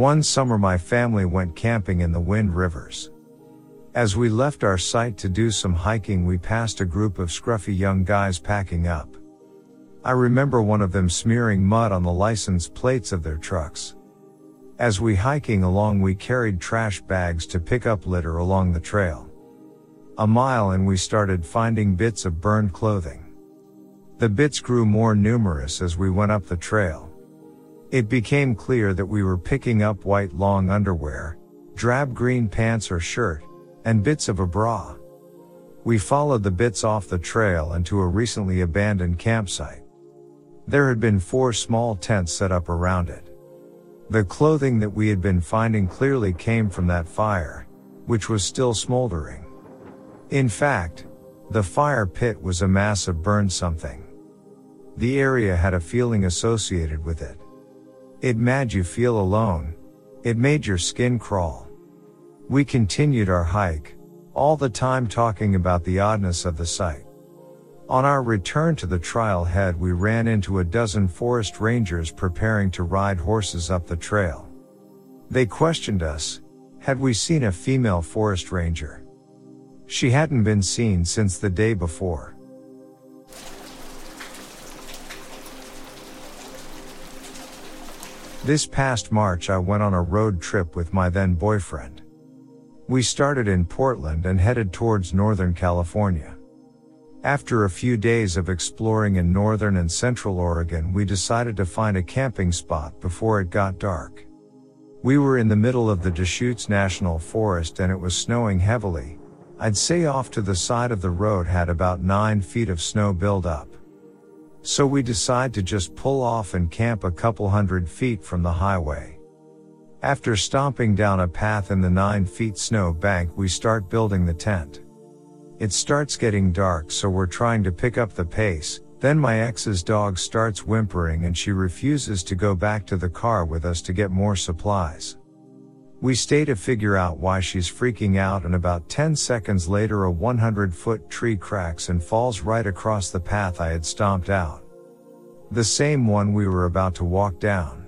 One summer my family went camping in the Wind Rivers. As we left our site to do some hiking we passed a group of scruffy young guys packing up. I remember one of them smearing mud on the license plates of their trucks. As we hiking along we carried trash bags to pick up litter along the trail. A mile and we started finding bits of burned clothing. The bits grew more numerous as we went up the trail. It became clear that we were picking up white long underwear, drab green pants or shirt, and bits of a bra. We followed the bits off the trail and to a recently abandoned campsite. There had been four small tents set up around it. The clothing that we had been finding clearly came from that fire, which was still smoldering. In fact, the fire pit was a mass of burned something. The area had a feeling associated with it. It made you feel alone. It made your skin crawl. We continued our hike, all the time talking about the oddness of the site. On our return to the trial head we ran into a dozen forest rangers preparing to ride horses up the trail. They questioned us, had we seen a female forest ranger? She hadn't been seen since the day before. This past March I went on a road trip with my then boyfriend. We started in Portland and headed towards Northern California. After a few days of exploring in northern and central Oregon, we decided to find a camping spot before it got dark. We were in the middle of the Deschutes National Forest and it was snowing heavily. I'd say off to the side of the road had about 9 feet of snow build up. So we decide to just pull off and camp a couple hundred feet from the highway. After stomping down a path in the 9 feet snow bank we start building the tent. It starts getting dark so we're trying to pick up the pace, then my ex's dog starts whimpering and she refuses to go back to the car with us to get more supplies. We stay to figure out why she's freaking out and about 10 seconds later a 100 foot tree cracks and falls right across the path I had stomped out. The same one we were about to walk down.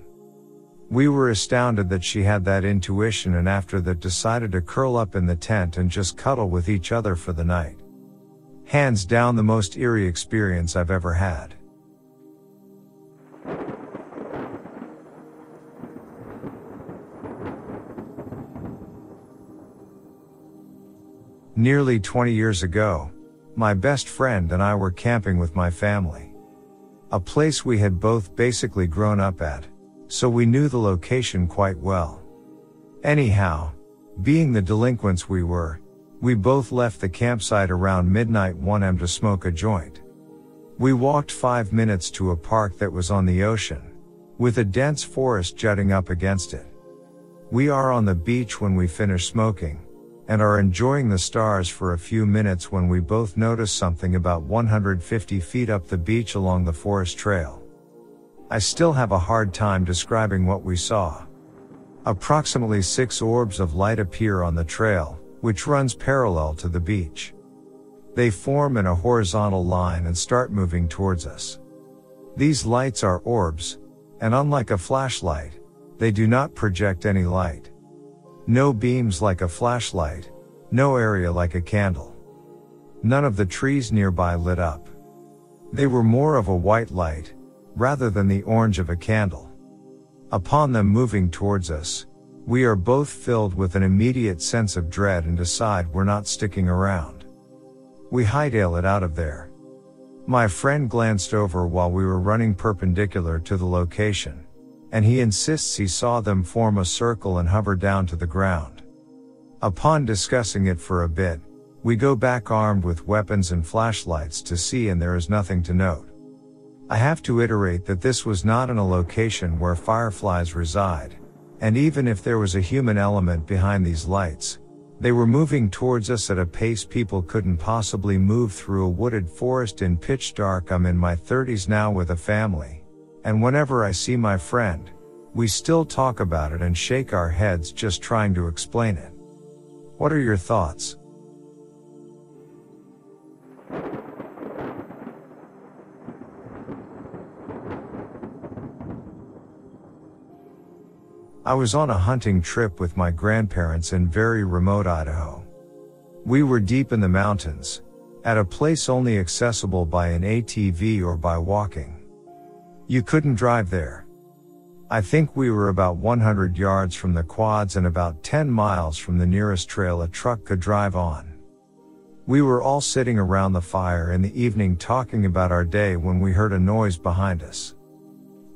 We were astounded that she had that intuition and after that decided to curl up in the tent and just cuddle with each other for the night. Hands down the most eerie experience I've ever had. Nearly 20 years ago, my best friend and I were camping with my family. A place we had both basically grown up at so we knew the location quite well. Anyhow, being the delinquents we were, we both left the campsite around midnight 1am to smoke a joint. We walked five minutes to a park that was on the ocean, with a dense forest jutting up against it. We are on the beach when we finish smoking, and are enjoying the stars for a few minutes when we both notice something about 150 feet up the beach along the forest trail. I still have a hard time describing what we saw. Approximately six orbs of light appear on the trail, which runs parallel to the beach. They form in a horizontal line and start moving towards us. These lights are orbs, and unlike a flashlight, they do not project any light. No beams like a flashlight, no area like a candle. None of the trees nearby lit up. They were more of a white light, rather than the orange of a candle. Upon them moving towards us, we are both filled with an immediate sense of dread and decide we're not sticking around. We hightail it out of there. My friend glanced over while we were running perpendicular to the location, and he insists he saw them form a circle and hover down to the ground. Upon discussing it for a bit, we go back armed with weapons and flashlights to see and there is nothing to note. I have to iterate that this was not in a location where fireflies reside. And even if there was a human element behind these lights, they were moving towards us at a pace people couldn't possibly move through a wooded forest in pitch dark. I'm in my 30s now with a family. And whenever I see my friend, we still talk about it and shake our heads just trying to explain it. What are your thoughts? I was on a hunting trip with my grandparents in very remote Idaho. We were deep in the mountains, at a place only accessible by an ATV or by walking. You couldn't drive there. I think we were about 100 yards from the quads and about 10 miles from the nearest trail a truck could drive on. We were all sitting around the fire in the evening talking about our day when we heard a noise behind us.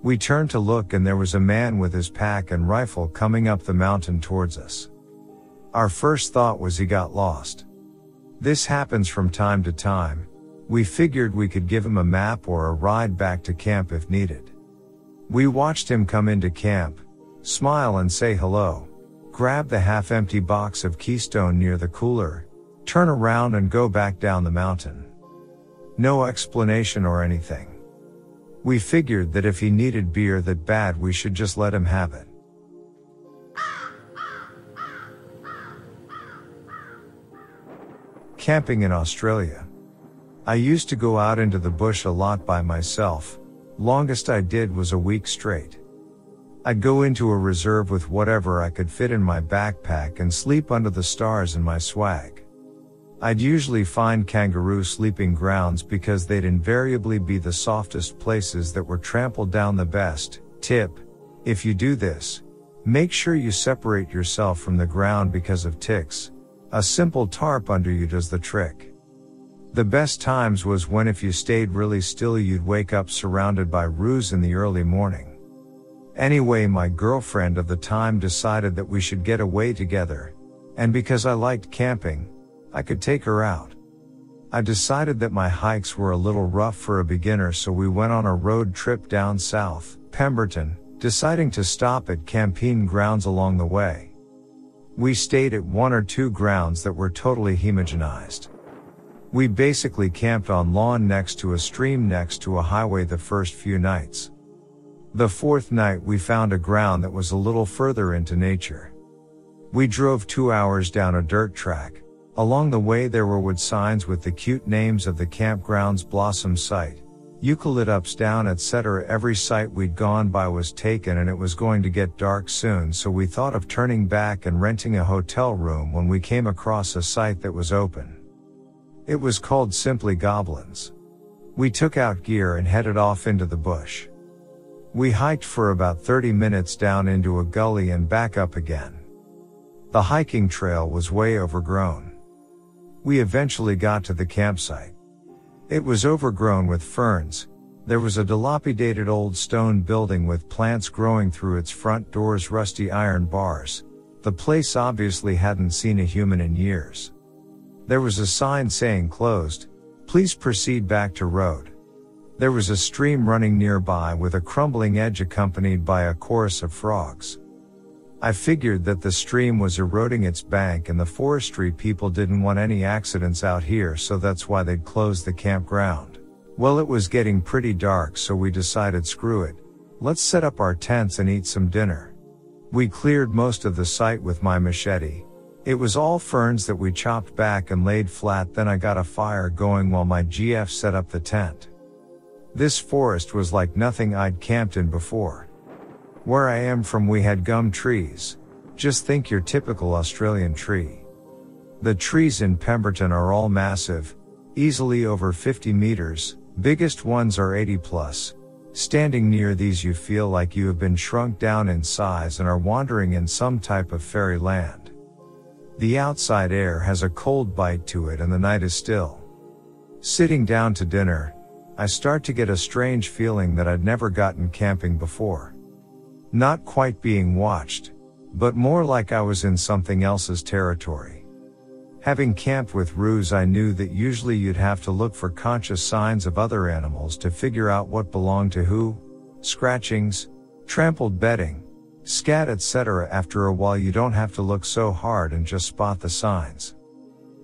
We turned to look and there was a man with his pack and rifle coming up the mountain towards us. Our first thought was he got lost. This happens from time to time. We figured we could give him a map or a ride back to camp if needed. We watched him come into camp, smile and say hello, grab the half empty box of Keystone near the cooler, turn around and go back down the mountain. No explanation or anything. We figured that if he needed beer that bad we should just let him have it. Camping in Australia. I used to go out into the bush a lot by myself, Longest I did was a week straight. I'd go into a reserve with whatever I could fit in my backpack and sleep under the stars in my swag. I'd usually find kangaroo sleeping grounds because they'd invariably be the softest places that were trampled down the best. Tip. If you do this, make sure you separate yourself from the ground because of ticks. A simple tarp under you does the trick. The best times was when if you stayed really still you'd wake up surrounded by roos in the early morning. Anyway, my girlfriend of the time decided that we should get away together, and because I liked camping, I could take her out. I decided that my hikes were a little rough for a beginner so we went on a road trip down south, Pemberton, deciding to stop at camping grounds along the way. We stayed at one or two grounds that were totally homogenized. We basically camped on lawn next to a stream next to a highway the first few nights. The fourth night we found a ground that was a little further into nature. We drove two hours down a dirt track. Along the way there were wood signs with the cute names of the campground's blossom site, eucalyptus down etc. Every site we'd gone by was taken and it was going to get dark soon so we thought of turning back and renting a hotel room when we came across a site that was open. It was called simply Goblins. We took out gear and headed off into the bush. We hiked for about 30 minutes down into a gully and back up again. The hiking trail was way overgrown. We eventually got to the campsite. It was overgrown with ferns. There was a dilapidated old stone building with plants growing through its front door's rusty iron bars. The place obviously hadn't seen a human in years. There was a sign saying closed. Please proceed back to road. There was a stream running nearby with a crumbling edge accompanied by a chorus of frogs. I figured that the stream was eroding its bank and the forestry people didn't want any accidents out here so that's why they'd closed the campground. Well it was getting pretty dark so we decided screw it. Let's set up our tents and eat some dinner. We cleared most of the site with my machete, it was all ferns that we chopped back and laid flat then I got a fire going while my GF set up the tent. This forest was like nothing I'd camped in before. Where I am from we had gum trees. Just think your typical Australian tree. The trees in Pemberton are all massive, easily over 50 meters, biggest ones are 80 plus. Standing near these you feel like you have been shrunk down in size and are wandering in some type of fairy land. The outside air has a cold bite to it and the night is still. Sitting down to dinner, I start to get a strange feeling that I'd never gotten camping before. Not quite being watched, but more like I was in something else's territory. Having camped with roos I knew that usually you'd have to look for conscious signs of other animals to figure out what belonged to who, scratchings, trampled bedding, scat etc. After a while you don't have to look so hard and just spot the signs.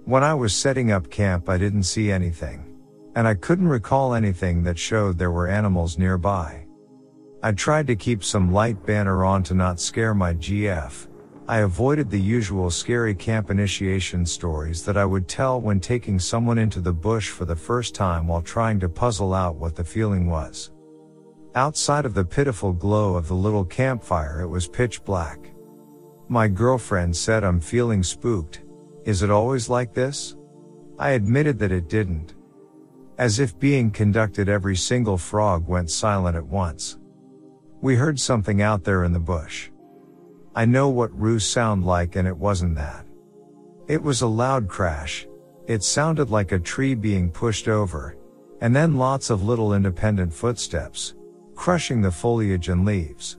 When I was setting up camp I didn't see anything. And I couldn't recall anything that showed there were animals nearby. I tried to keep some light banner on to not scare my GF. I avoided the usual scary camp initiation stories that I would tell when taking someone into the bush for the first time while trying to puzzle out what the feeling was. Outside of the pitiful glow of the little campfire, it was pitch black. My girlfriend said I'm feeling spooked. Is it always like this? I admitted that it didn't. As if being conducted every single frog went silent at once. We heard something out there in the bush. I know what roos sound like and it wasn't that. It was a loud crash. It sounded like a tree being pushed over. And then lots of little independent footsteps, crushing the foliage and leaves.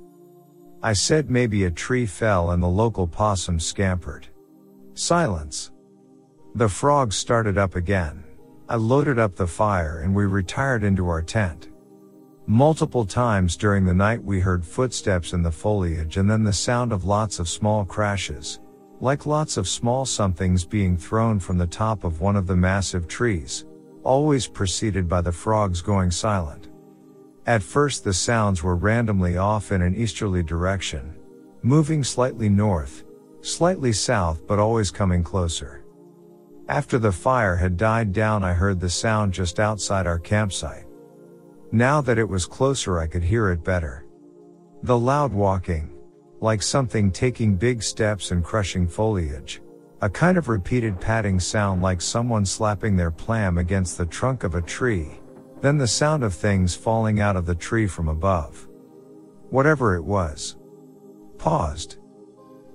I said maybe a tree fell and the local possum scampered. Silence. The frogs started up again. I loaded up the fire and we retired into our tent. Multiple times during the night we heard footsteps in the foliage and then the sound of lots of small crashes, like lots of small somethings being thrown from the top of one of the massive trees, always preceded by the frogs going silent. At first the sounds were randomly off in an easterly direction, moving slightly north, slightly south but always coming closer. After the fire had died down I heard the sound just outside our campsite. Now that it was closer I could hear it better. The loud walking. Like something taking big steps and crushing foliage. A kind of repeated patting sound like someone slapping their palm against the trunk of a tree. Then the sound of things falling out of the tree from above. Whatever it was. Paused.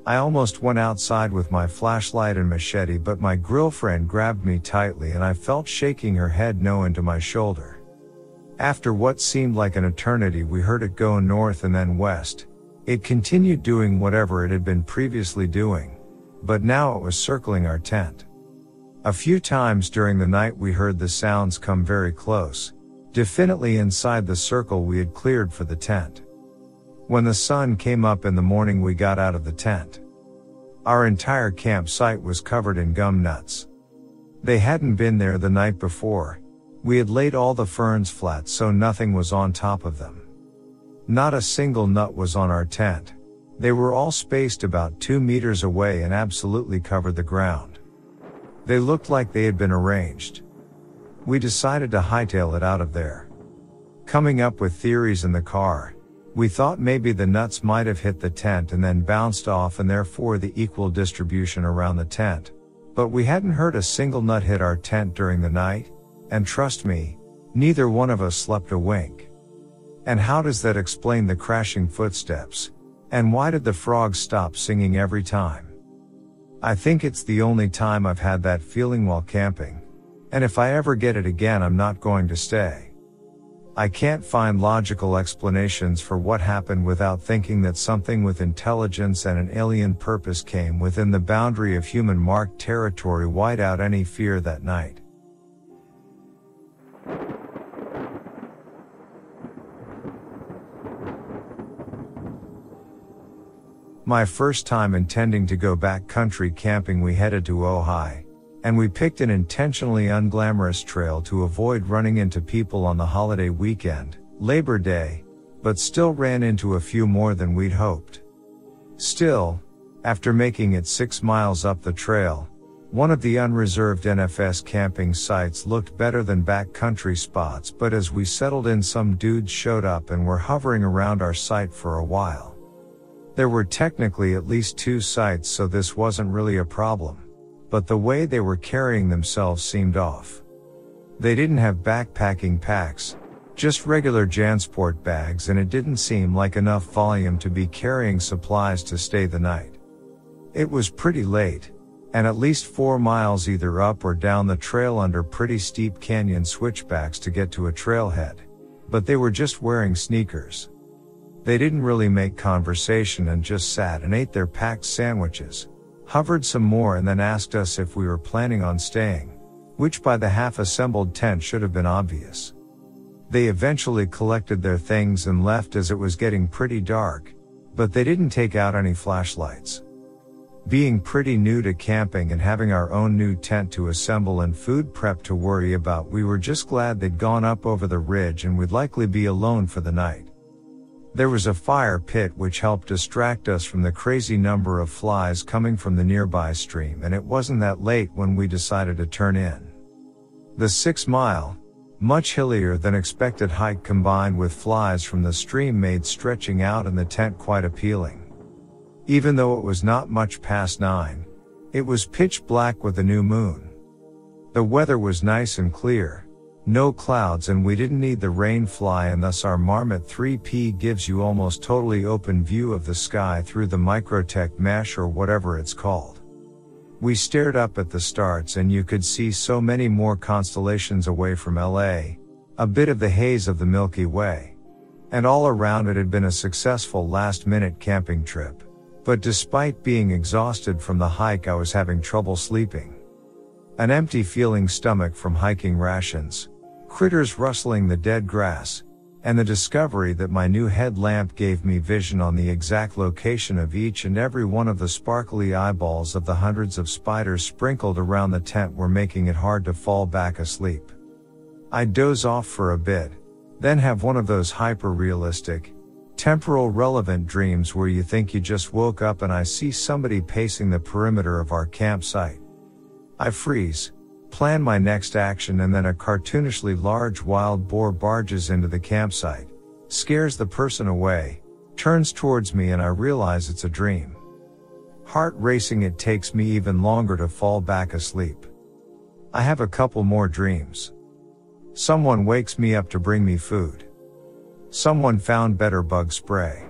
I almost went outside with my flashlight and machete but my girlfriend grabbed me tightly and I felt shaking her head no into my shoulder. After what seemed like an eternity, we heard it go north and then west. It continued doing whatever it had been previously doing, but now it was circling our tent. A few times during the night we heard the sounds come very close, definitely inside the circle we had cleared for the tent. When the sun came up in the morning we got out of the tent. Our entire campsite was covered in gum nuts. They hadn't been there the night before, we had laid all the ferns flat so nothing was on top of them. Not a single nut was on our tent. They were all spaced about two meters away and absolutely covered the ground. They looked like they had been arranged. We decided to hightail it out of there. Coming up with theories in the car, we thought maybe the nuts might have hit the tent and then bounced off and therefore the equal distribution around the tent. But we hadn't heard a single nut hit our tent during the night, and trust me, neither one of us slept a wink. And how does that explain the crashing footsteps? And why did the frogs stop singing every time? I think it's the only time I've had that feeling while camping. And if I ever get it again, I'm not going to stay. I can't find logical explanations for what happened without thinking that something with intelligence and an alien purpose came within the boundary of human marked territory, wiped out any fear that night. My first time intending to go back country camping we headed to Ojai. And we picked an intentionally unglamorous trail to avoid running into people on the holiday weekend, Labor Day, but still ran into a few more than we'd hoped. Still, after making it six miles up the trail, one of the unreserved NFS camping sites looked better than backcountry spots but as we settled in some dudes showed up and were hovering around our site for a while. There were technically at least two sites so this wasn't really a problem. But the way they were carrying themselves seemed off. They didn't have backpacking packs, just regular Jansport bags and it didn't seem like enough volume to be carrying supplies to stay the night. It was pretty late, and at least four miles either up or down the trail under pretty steep canyon switchbacks to get to a trailhead. But they were just wearing sneakers. They didn't really make conversation and just sat and ate their packed sandwiches, hovered some more and then asked us if we were planning on staying, which by the half assembled tent should have been obvious. They eventually collected their things and left as it was getting pretty dark, but they didn't take out any flashlights. Being pretty new to camping and having our own new tent to assemble and food prep to worry about, we were just glad they'd gone up over the ridge and we'd likely be alone for the night. There was a fire pit which helped distract us from the crazy number of flies coming from the nearby stream and it wasn't that late when we decided to turn in. The six mile, Much hillier than expected hike combined with flies from the stream made stretching out in the tent quite appealing. Even though it was not much past nine, it was pitch black with the new moon. The weather was nice and clear, no clouds and we didn't need the rain fly and thus our Marmot 3P gives you almost totally open view of the sky through the Microtech mesh or whatever it's called. We stared up at the stars and you could see so many more constellations away from LA, a bit of the haze of the Milky Way. And all around it had been a successful last minute camping trip. But despite being exhausted from the hike I was having trouble sleeping. An empty feeling stomach from hiking rations, critters rustling the dead grass, and the discovery that my new headlamp gave me vision on the exact location of each and every one of the sparkly eyeballs of the hundreds of spiders sprinkled around the tent were making it hard to fall back asleep. I doze off for a bit, then have one of those hyper realistic, temporal relevant dreams where you think you just woke up and I see somebody pacing the perimeter of our campsite. I freeze, plan my next action and then a cartoonishly large wild boar barges into the campsite, scares the person away, turns towards me and I realize it's a dream. Heart racing it takes me even longer to fall back asleep. I have a couple more dreams. Someone wakes me up to bring me food. Someone found better bug spray.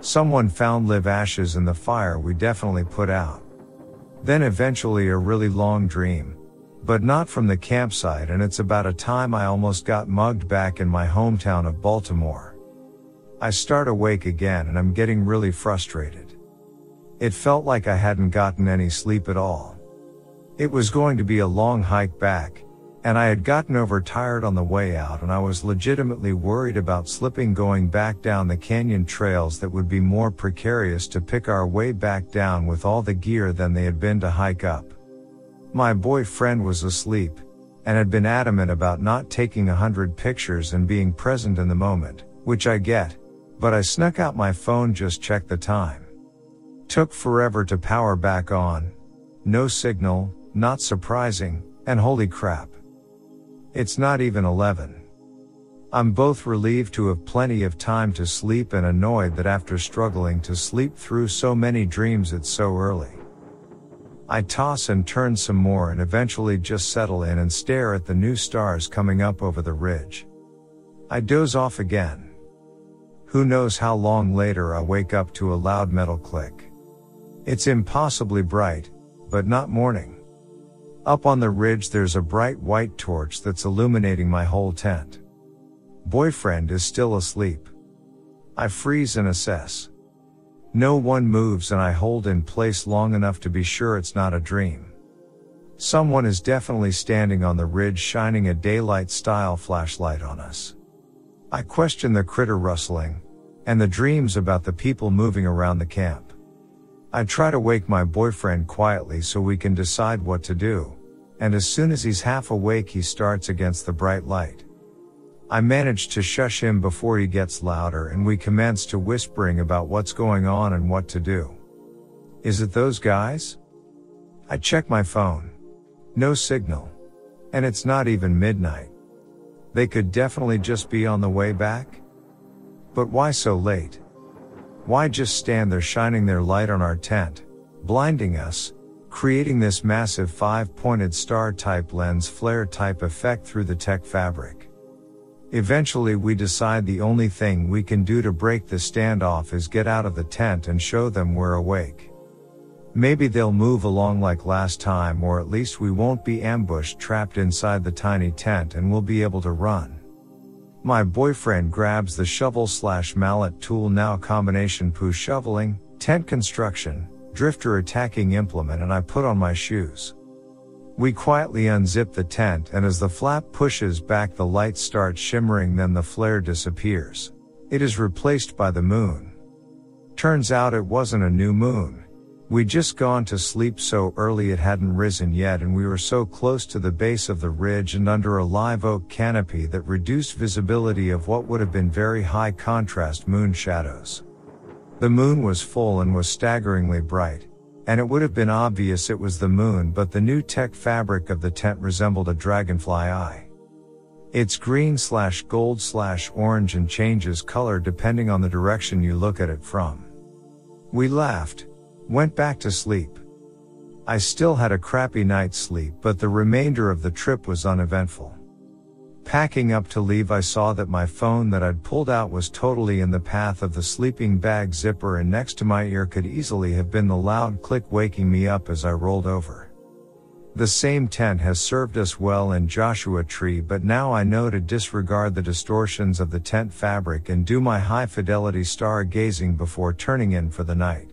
Someone found live ashes in the fire we definitely put out. Then eventually a really long dream, but not from the campsite and it's about a time I almost got mugged back in my hometown of Baltimore. I start awake again and I'm getting really frustrated. It felt like I hadn't gotten any sleep at all. It was going to be a long hike back, and I had gotten overtired on the way out and I was legitimately worried about slipping going back down the canyon trails that would be more precarious to pick our way back down with all the gear than they had been to hike up. My boyfriend was asleep and had been adamant about not taking a hundred pictures and being present in the moment, which I get, but I snuck out my phone just check the time. Took forever to power back on. No signal, not surprising, and holy crap. It's not even 11. I'm both relieved to have plenty of time to sleep and annoyed that after struggling to sleep through so many dreams it's so early. I toss and turn some more and eventually just settle in and stare at the new stars coming up over the ridge. I doze off again. Who knows how long later I wake up to a loud metal click. It's impossibly bright, but not morning. Up on the ridge there's a bright white torch that's illuminating my whole tent. Boyfriend is still asleep. I freeze and assess. No one moves and I hold in place long enough to be sure it's not a dream. Someone is definitely standing on the ridge shining a daylight style flashlight on us. I question the critter rustling and the dreams about the people moving around the camp. I try to wake my boyfriend quietly so we can decide what to do. And as soon as he's half awake, he starts against the bright light. I manage to shush him before he gets louder and we commence to whispering about what's going on and what to do. Is it those guys? I check my phone. No signal. And it's not even midnight. They could definitely just be on the way back. But why so late? Why just stand there shining their light on our tent, blinding us, creating this massive five pointed star type lens flare type effect through the tech fabric? Eventually we decide the only thing we can do to break the standoff is get out of the tent and show them we're awake. Maybe they'll move along like last time or at least we won't be ambushed trapped inside the tiny tent and we'll be able to run. My boyfriend grabs the shovel slash mallet tool now combination poo shoveling, tent construction, drifter attacking implement and I put on my shoes. We quietly unzip the tent and as the flap pushes back the light starts shimmering then the flare disappears. It is replaced by the moon. Turns out it wasn't a new moon. We'd just gone to sleep so early it hadn't risen yet and we were so close to the base of the ridge and under a live oak canopy that reduced visibility of what would have been very high contrast moon shadows. The moon was full and was staggeringly bright, and it would have been obvious it was the moon but the new tech fabric of the tent resembled a dragonfly eye. It's green slash gold slash orange and changes color depending on the direction you look at it from. We laughed, went back to sleep. I still had a crappy night's sleep, but the remainder of the trip was uneventful. Packing up to leave, I saw that my phone that I'd pulled out was totally in the path of the sleeping bag zipper and next to my ear could easily have been the loud click waking me up as I rolled over. The same tent has served us well in Joshua Tree, but now I know to disregard the distortions of the tent fabric and do my high fidelity stargazing before turning in for the night.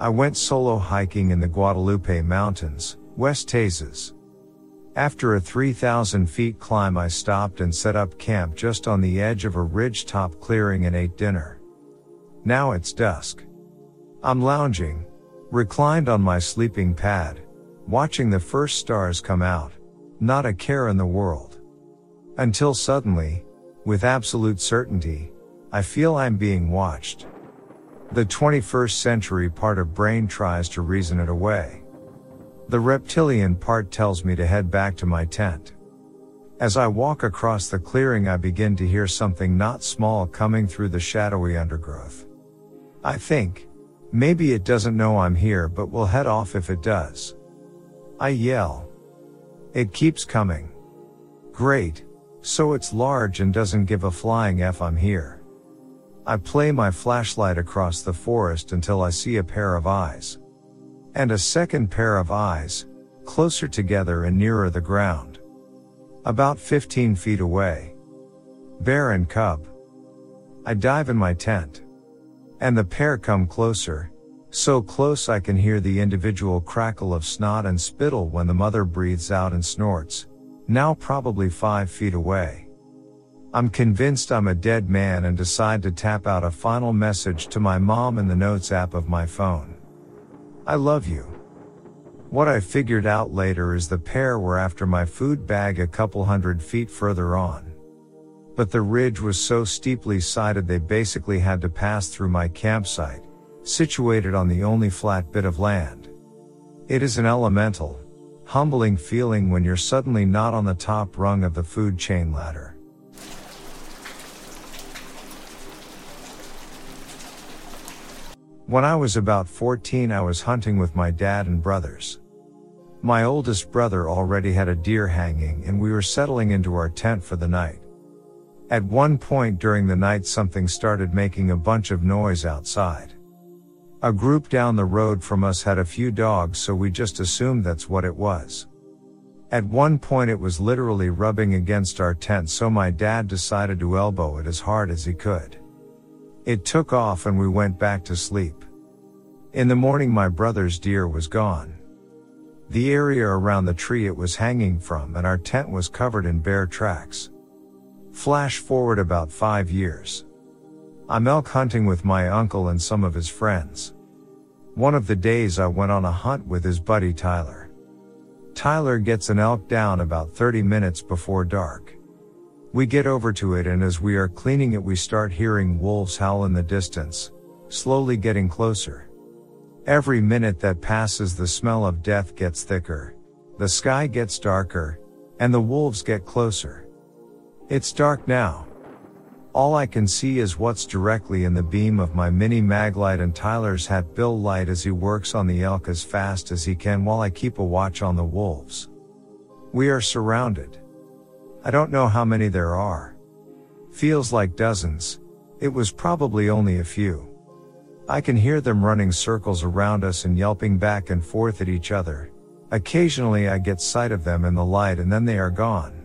I went solo hiking in the Guadalupe Mountains, West Tejas. After a 3,000 feet climb, I stopped and set up camp just on the edge of a ridge top clearing and ate dinner. Now it's dusk. I'm lounging, reclined on my sleeping pad, watching the first stars come out, not a care in the world. Until suddenly, with absolute certainty, I feel I'm being watched. The 21st century part of brain tries to reason it away. The reptilian part tells me to head back to my tent. As I walk across the clearing, I begin to hear something not small coming through the shadowy undergrowth. I think, maybe it doesn't know I'm here, but will head off if it does. I yell. It keeps coming. Great. So it's large and doesn't give a flying F I'm here. I play my flashlight across the forest until I see a pair of eyes. And a second pair of eyes, closer together and nearer the ground. About 15 feet away. Bear and cub. I dive in my tent. And the pair come closer, so close I can hear the individual crackle of snot and spittle when the mother breathes out and snorts, now probably five feet away. I'm convinced I'm a dead man and decide to tap out a final message to my mom in the notes app of my phone. I love you. What I figured out later is the pair were after my food bag a couple hundred feet further on. But the ridge was so steeply sided they basically had to pass through my campsite, situated on the only flat bit of land. It is an elemental, humbling feeling when you're suddenly not on the top rung of the food chain ladder. When I was about 14, I was hunting with my dad and brothers. My oldest brother already had a deer hanging and we were settling into our tent for the night. At one point during the night, something started making a bunch of noise outside. A group down the road from us had a few dogs, so we just assumed that's what it was. At one point, it was literally rubbing against our tent, so my dad decided to elbow it as hard as he could. It took off and we went back to sleep. In the morning my brother's deer was gone. The area around the tree it was hanging from and our tent was covered in bear tracks. Flash forward about five years. I'm elk hunting with my uncle and some of his friends. One of the days I went on a hunt with his buddy Tyler. Tyler gets an elk down about 30 minutes before dark. We get over to it and as we are cleaning it we start hearing wolves howl in the distance, slowly getting closer. Every minute that passes the smell of death gets thicker, the sky gets darker, and the wolves get closer. It's dark now. All I can see is what's directly in the beam of my mini maglite and Tyler's hat bill light as he works on the elk as fast as he can while I keep a watch on the wolves. We are surrounded. I don't know how many there are. Feels like dozens. It was probably only a few. I can hear them running circles around us and yelping back and forth at each other. Occasionally I get sight of them in the light and then they are gone.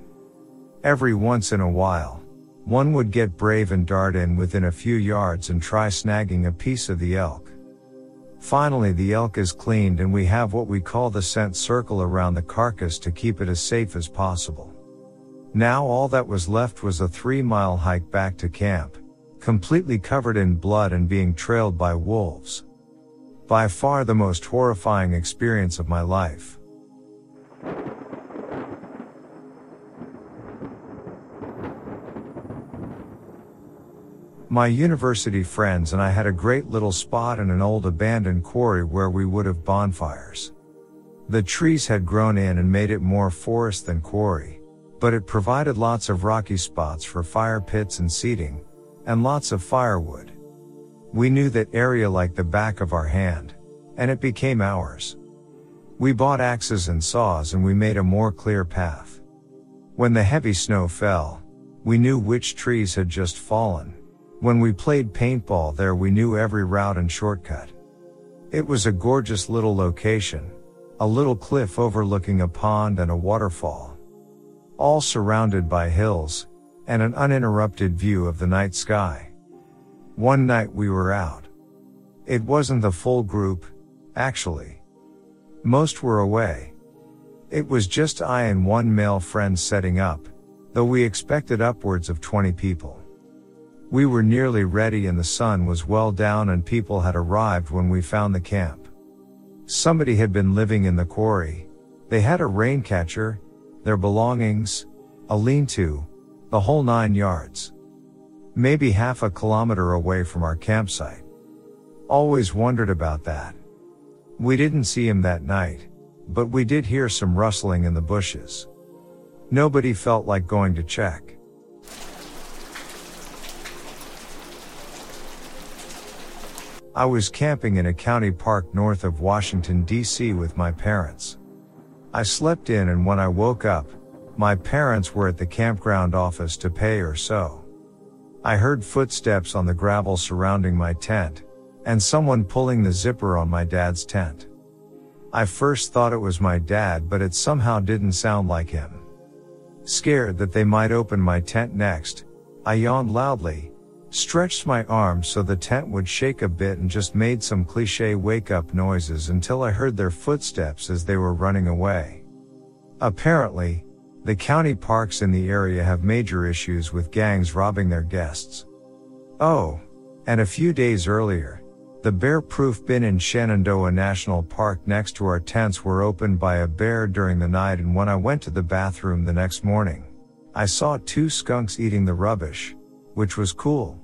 Every once in a while, one would get brave and dart in within a few yards and try snagging a piece of the elk. Finally the elk is cleaned and we have what we call the scent circle around the carcass to keep it as safe as possible. Now all that was left was a three mile hike back to camp, completely covered in blood and being trailed by wolves. By far the most horrifying experience of my life. My university friends and I had a great little spot in an old abandoned quarry where we would have bonfires. The trees had grown in and made it more forest than quarry, but it provided lots of rocky spots for fire pits and seating, and lots of firewood. We knew that area like the back of our hand, and it became ours. We bought axes and saws and we made a more clear path. When the heavy snow fell, we knew which trees had just fallen. When we played paintball there we knew every route and shortcut. It was a gorgeous little location, a little cliff overlooking a pond and a waterfall. All surrounded by hills, and an uninterrupted view of the night sky. One night we were out. It wasn't the full group, actually. Most were away. It was just I and one male friend setting up, though we expected upwards of 20 people. We were nearly ready and the sun was well down and people had arrived when we found the camp. Somebody had been living in the quarry. They had a rain catcher, their belongings, a lean-to, the whole nine yards. Maybe half a kilometer away from our campsite. Always wondered about that. We didn't see him that night, but we did hear some rustling in the bushes. Nobody felt like going to check. I was camping in a county park north of Washington DC with my parents. I slept in and when I woke up, my parents were at the campground office to pay or so. I heard footsteps on the gravel surrounding my tent, and someone pulling the zipper on my dad's tent. I first thought it was my dad but it somehow didn't sound like him. Scared that they might open my tent next, I yawned loudly, Stretched my arms so the tent would shake a bit and just made some cliche wake up noises until I heard their footsteps as they were running away. Apparently, the county parks in the area have major issues with gangs robbing their guests. Oh, and a few days earlier, the bear proof bin in Shenandoah National Park next to our tents were opened by a bear during the night and when I went to the bathroom the next morning, I saw two skunks eating the rubbish, which was cool.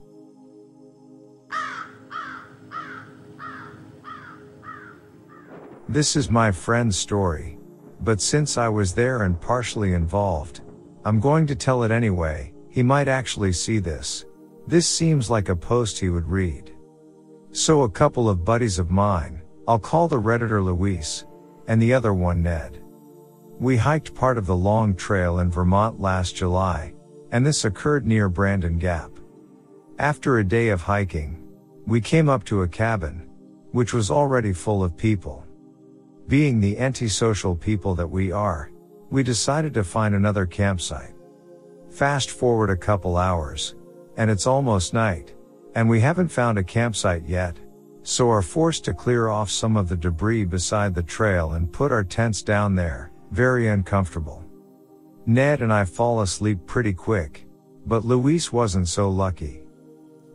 This is my friend's story. But since I was there and partially involved, I'm going to tell it anyway, he might actually see this. This seems like a post he would read. So a couple of buddies of mine, I'll call the redditor Luis, and the other one Ned. We hiked part of the long trail in Vermont last July, and this occurred near Brandon Gap. After a day of hiking, we came up to a cabin, which was already full of people. Being the antisocial people that we are, we decided to find another campsite. Fast forward a couple hours, and it's almost night, and we haven't found a campsite yet, so are forced to clear off some of the debris beside the trail and put our tents down there, very uncomfortable. Ned and I fall asleep pretty quick, but Luis wasn't so lucky.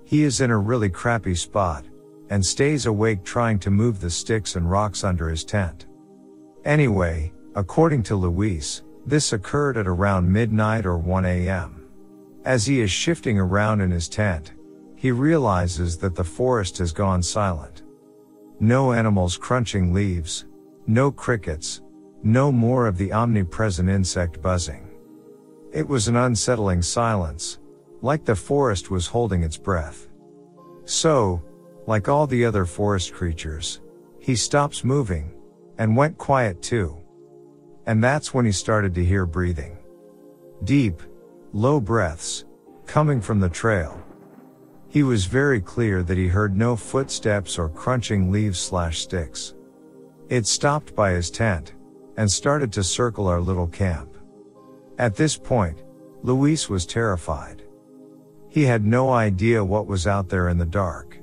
He is in a really crappy spot, and stays awake trying to move the sticks and rocks under his tent. Anyway, according to Luis, this occurred at around midnight or 1 a.m. As he is shifting around in his tent, he realizes that the forest has gone silent. No animals crunching leaves, no crickets, no more of the omnipresent insect buzzing. It was an unsettling silence, like the forest was holding its breath. So, like all the other forest creatures, he stops moving and went quiet too. And that's when he started to hear breathing. Deep, low breaths coming from the trail. He was very clear that he heard no footsteps or crunching leaves slash sticks. It stopped by his tent and started to circle our little camp. At this point, Luis was terrified. He had no idea what was out there in the dark.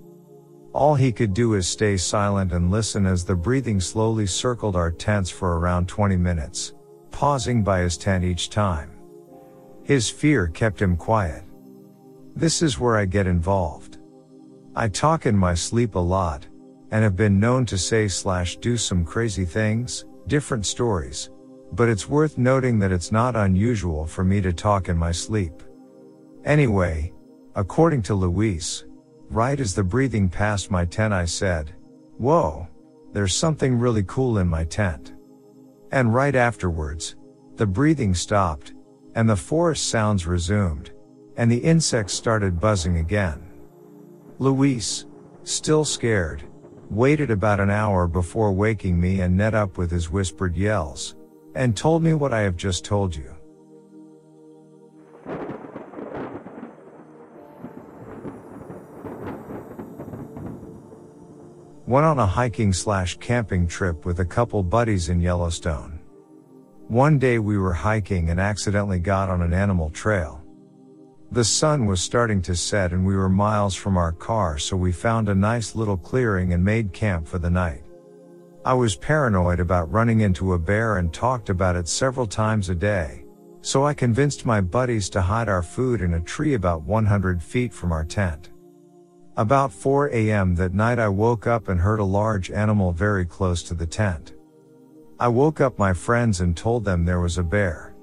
All he could do is stay silent and listen as the breathing slowly circled our tents for around 20 minutes, pausing by his tent each time. His fear kept him quiet. This is where I get involved. I talk in my sleep a lot, and have been known to say slash do some crazy things, different stories, but it's worth noting that it's not unusual for me to talk in my sleep. Anyway, According to Luis, right as the breathing passed my tent, I said, Whoa, there's something really cool in my tent. And right afterwards, the breathing stopped, and the forest sounds resumed, and the insects started buzzing again. Luis, still scared, waited about an hour before waking me and Ned up with his whispered yells, and told me what I have just told you. Went on a hiking slash camping trip with a couple buddies in Yellowstone. One day we were hiking and accidentally got on an animal trail. The sun was starting to set and we were miles from our car so we found a nice little clearing and made camp for the night. I was paranoid about running into a bear and talked about it several times a day. So I convinced my buddies to hide our food in a tree about 100 feet from our tent. About 4 a.m. that night I woke up and heard a large animal very close to the tent. I woke up my friends and told them there was a bear.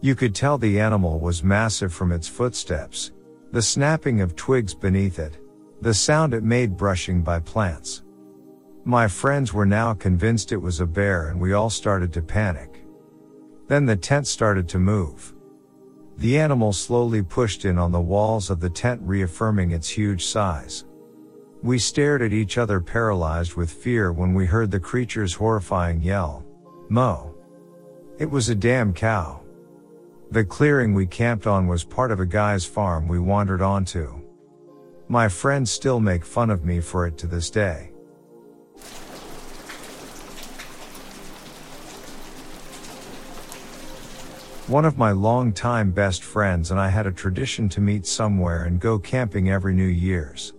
You could tell the animal was massive from its footsteps, the snapping of twigs beneath it, the sound it made brushing by plants. My friends were now convinced it was a bear and we all started to panic. Then the tent started to move. The animal slowly pushed in on the walls of the tent reaffirming its huge size. We stared at each other paralyzed with fear when we heard the creature's horrifying yell. Mo. It was a damn cow. The clearing we camped on was part of a guy's farm we wandered onto. My friends still make fun of me for it to this day. One of my long-time best friends and I had a tradition to meet somewhere and go camping every New Year's.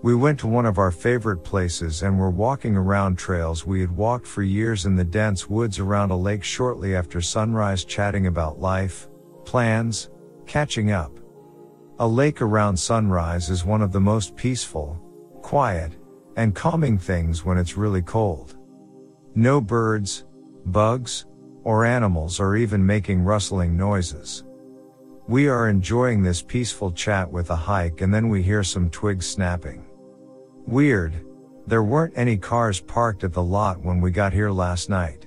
We went to one of our favorite places and were walking around trails we had walked for years in the dense woods around a lake shortly after sunrise chatting about life, plans, catching up. A lake around sunrise is one of the most peaceful, quiet, and calming things when it's really cold. No birds, bugs, or animals are even making rustling noises. We are enjoying this peaceful chat with a hike and then we hear some twigs snapping. Weird. There weren't any cars parked at the lot when we got here last night.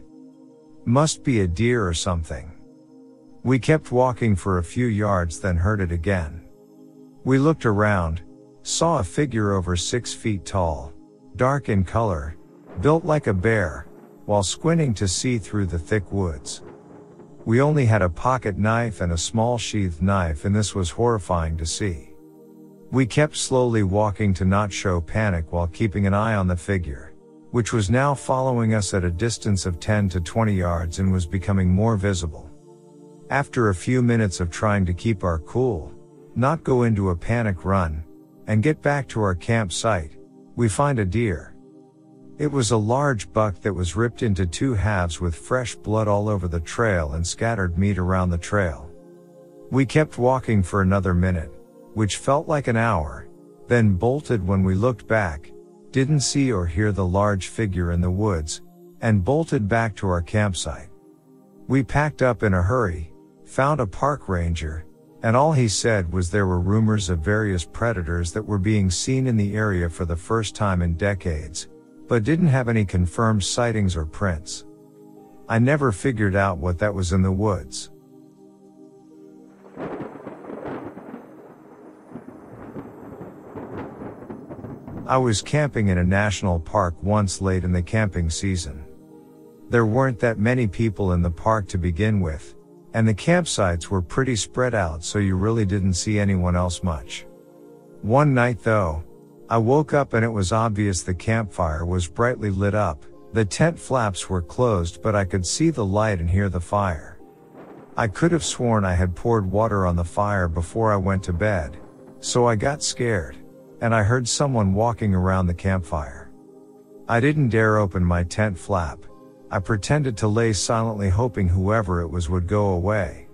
Must be a deer or something. We kept walking for a few yards then heard it again. We looked around, saw a figure over six feet tall, dark in color, built like a bear, while squinting to see through the thick woods. We only had a pocket knife and a small sheathed knife and this was horrifying to see. We kept slowly walking to not show panic while keeping an eye on the figure, which was now following us at a distance of 10 to 20 yards and was becoming more visible. After a few minutes of trying to keep our cool, not go into a panic run, and get back to our campsite, we find a deer. It was a large buck that was ripped into two halves with fresh blood all over the trail and scattered meat around the trail. We kept walking for another minute, which felt like an hour, then bolted when we looked back, didn't see or hear the large figure in the woods, and bolted back to our campsite. We packed up in a hurry, found a park ranger, and all he said was there were rumors of various predators that were being seen in the area for the first time in decades, but didn't have any confirmed sightings or prints. I never figured out what that was in the woods. I was camping in a national park once late in the camping season. There weren't that many people in the park to begin with, and the campsites were pretty spread out so you really didn't see anyone else much. One night though, I woke up and it was obvious the campfire was brightly lit up. The tent flaps were closed but I could see the light and hear the fire. I could have sworn I had poured water on the fire before I went to bed. So I got scared. And I heard someone walking around the campfire. I didn't dare open my tent flap. I pretended to lay silently hoping whoever it was would go away.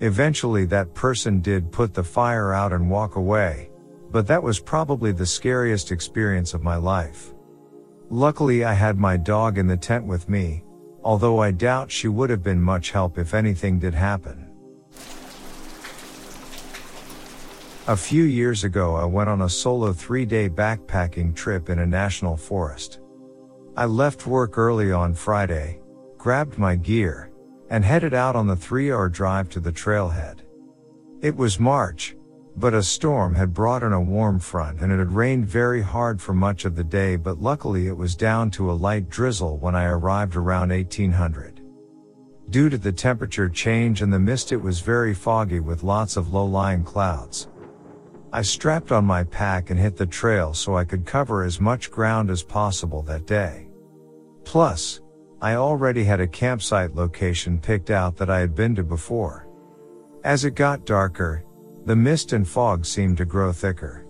Eventually that person did put the fire out and walk away, but that was probably the scariest experience of my life. Luckily I had my dog in the tent with me, although I doubt she would have been much help if anything did happen. A few years ago I went on a solo three day backpacking trip in a national forest. I left work early on Friday, grabbed my gear, and headed out on the three hour drive to the trailhead. It was March, but a storm had brought in a warm front and it had rained very hard for much of the day but luckily it was down to a light drizzle when I arrived around 1800. Due to the temperature change and the mist it was very foggy with lots of low-lying clouds. I strapped on my pack and hit the trail so I could cover as much ground as possible that day. Plus, I already had a campsite location picked out that I had been to before. As it got darker, the mist and fog seemed to grow thicker.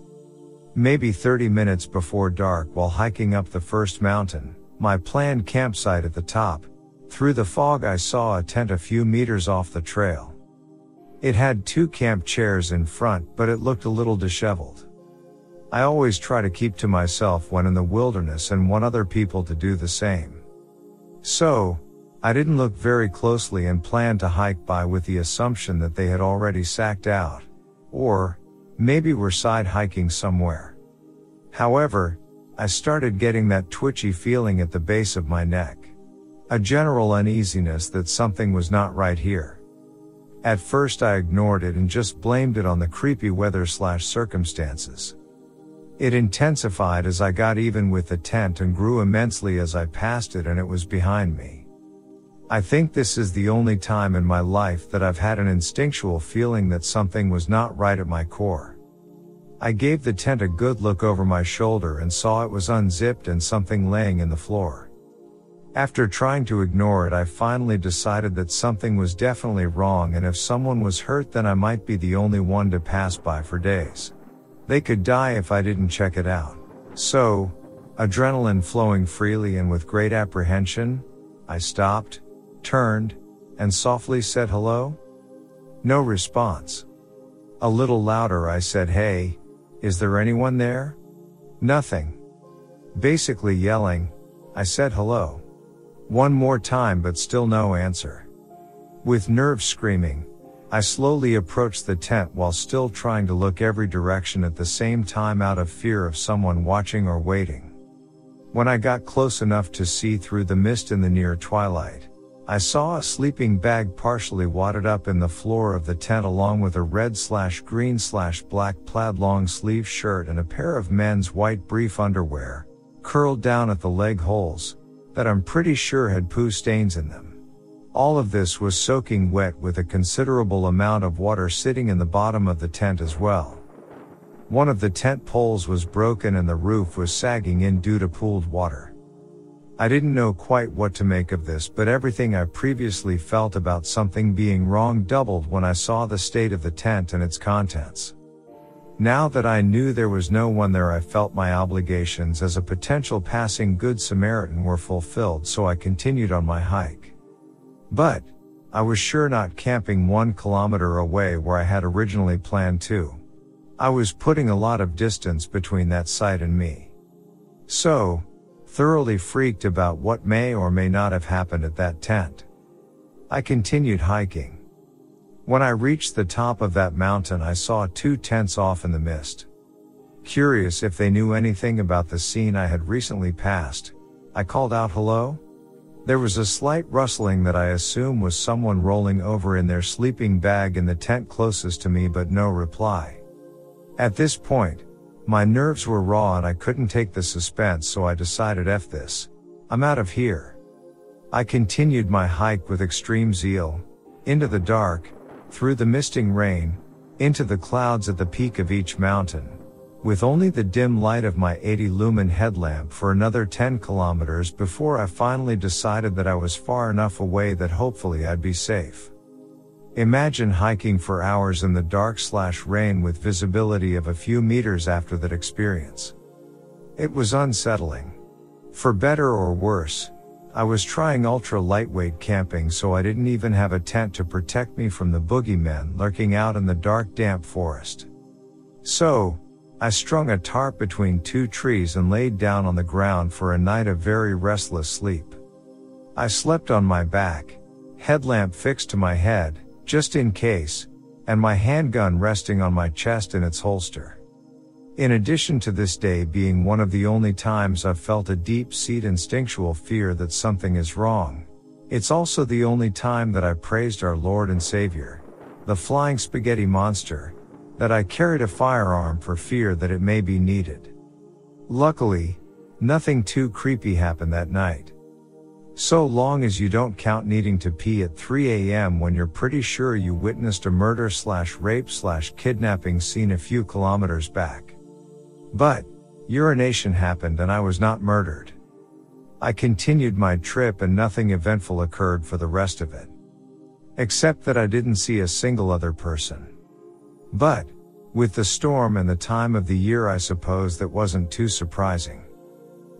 Maybe 30 minutes before dark while hiking up the first mountain, my planned campsite at the top, through the fog I saw a tent a few meters off the trail. It had two camp chairs in front, but it looked a little disheveled. I always try to keep to myself when in the wilderness and want other people to do the same. So, I didn't look very closely and planned to hike by with the assumption that they had already sacked out. Or, maybe we're side hiking somewhere. However, I started getting that twitchy feeling at the base of my neck. A general uneasiness that something was not right here. At first I ignored it and just blamed it on the creepy weather slash circumstances. It intensified as I got even with the tent and grew immensely as I passed it and it was behind me. I think this is the only time in my life that I've had an instinctual feeling that something was not right at my core. I gave the tent a good look over my shoulder and saw it was unzipped and something laying in the floor. After trying to ignore it, I finally decided that something was definitely wrong and if someone was hurt then I might be the only one to pass by for days. They could die if I didn't check it out. So, adrenaline flowing freely and with great apprehension, I stopped, turned, and softly said hello? No response. A little louder I said hey, is there anyone there? Nothing. Basically yelling, I said hello. One more time but still no answer. With nerves screaming, I slowly approached the tent while still trying to look every direction at the same time out of fear of someone watching or waiting. When I got close enough to see through the mist in the near twilight, I saw a sleeping bag partially wadded up in the floor of the tent along with a red slash green slash black plaid long sleeve shirt and a pair of men's white brief underwear, curled down at the leg holes, that I'm pretty sure had poo stains in them. All of this was soaking wet with a considerable amount of water sitting in the bottom of the tent as well. One of the tent poles was broken and the roof was sagging in due to pooled water. I didn't know quite what to make of this, but everything I previously felt about something being wrong doubled when I saw the state of the tent and its contents. Now that I knew there was no one there, I felt my obligations as a potential passing good Samaritan were fulfilled, so I continued on my hike. But, I was sure not camping one kilometer away where I had originally planned to. I was putting a lot of distance between that site and me. So, thoroughly freaked about what may or may not have happened at that tent. I continued hiking. When I reached the top of that mountain, I saw two tents off in the mist. Curious if they knew anything about the scene I had recently passed, I called out hello. There was a slight rustling that I assume was someone rolling over in their sleeping bag in the tent closest to me, but no reply. At this point, my nerves were raw and I couldn't take the suspense so I decided F this. I'm out of here. I continued my hike with extreme zeal, into the dark, through the misting rain, into the clouds at the peak of each mountain, with only the dim light of my 80 lumen headlamp for another 10 kilometers before I finally decided that I was far enough away that hopefully I'd be safe. Imagine hiking for hours in the dark slash rain with visibility of a few meters after that experience. It was unsettling. For better or worse, I was trying ultra lightweight camping so I didn't even have a tent to protect me from the boogeymen lurking out in the dark damp forest. So, I strung a tarp between two trees and laid down on the ground for a night of very restless sleep. I slept on my back, headlamp fixed to my head, just in case, and my handgun resting on my chest in its holster. In addition to this day being one of the only times I've felt a deep seated instinctual fear that something is wrong, it's also the only time that I praised our Lord and Savior, the flying spaghetti monster, that I carried a firearm for fear that it may be needed. Luckily, nothing too creepy happened that night. So long as you don't count needing to pee at 3 a.m. when you're pretty sure you witnessed a murder slash rape slash kidnapping scene a few kilometers back. But, urination happened and I was not murdered. I continued my trip and nothing eventful occurred for the rest of it. Except that I didn't see a single other person. But, with the storm and the time of the year I suppose that wasn't too surprising.